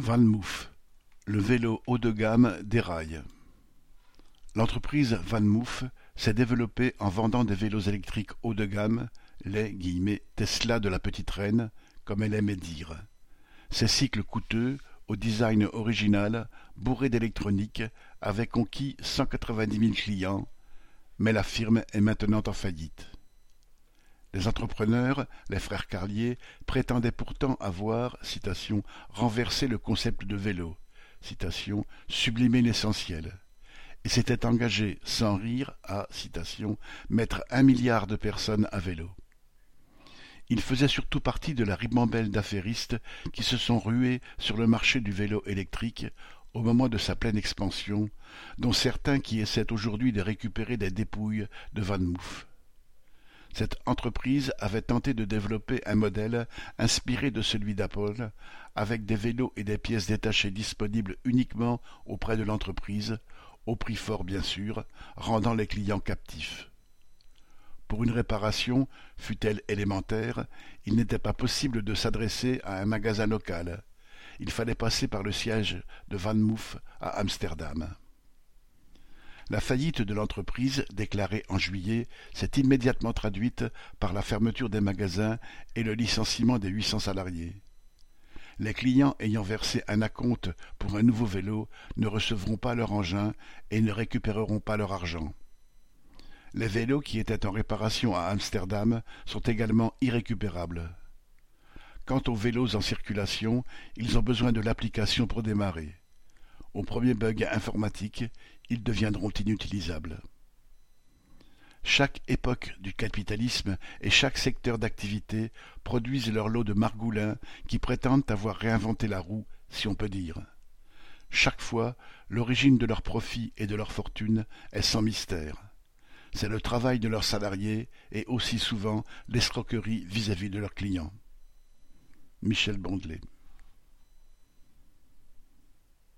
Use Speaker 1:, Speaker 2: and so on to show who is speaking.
Speaker 1: VanMoof, le vélo haut de gamme déraille. L'entreprise VanMoof s'est développée en vendant des vélos électriques haut de gamme, les « Tesla de la petite reine », comme elle aimait dire. Ces cycles coûteux, au design original, bourrés d'électronique, avaient conquis cent quatre-vingt-dix mille clients, mais la firme est maintenant en faillite. Les entrepreneurs, les frères Carlier, prétendaient pourtant avoir citation, renversé le concept de vélo, citation, sublimé l'essentiel, et s'étaient engagés sans rire à citation, mettre un milliard de personnes à vélo. Ils faisaient surtout partie de la ribambelle d'affairistes qui se sont rués sur le marché du vélo électrique au moment de sa pleine expansion, dont certains qui essaient aujourd'hui de récupérer des dépouilles de Van Mouf. Cette entreprise avait tenté de développer un modèle inspiré de celui d'Apple, avec des vélos et des pièces détachées disponibles uniquement auprès de l'entreprise, au prix fort bien sûr, rendant les clients captifs. Pour une réparation, fût-elle élémentaire, il n'était pas possible de s'adresser à un magasin local. Il fallait passer par le siège de Van Moof à Amsterdam. La faillite de l'entreprise, déclarée en juillet, s'est immédiatement traduite par la fermeture des magasins et le licenciement des huit cents salariés. Les clients ayant versé un acompte pour un nouveau vélo ne recevront pas leur engin et ne récupéreront pas leur argent. Les vélos qui étaient en réparation à Amsterdam sont également irrécupérables. Quant aux vélos en circulation, ils ont besoin de l'application pour démarrer. Au premier bug informatique, ils deviendront inutilisables. Chaque époque du capitalisme et chaque secteur d'activité produisent leur lot de margoulins qui prétendent avoir réinventé la roue, si on peut dire. Chaque fois, l'origine de leurs profits et de leur fortune est sans mystère. C'est le travail de leurs salariés et aussi souvent l'escroquerie vis-à-vis de leurs clients. Michel Bondelet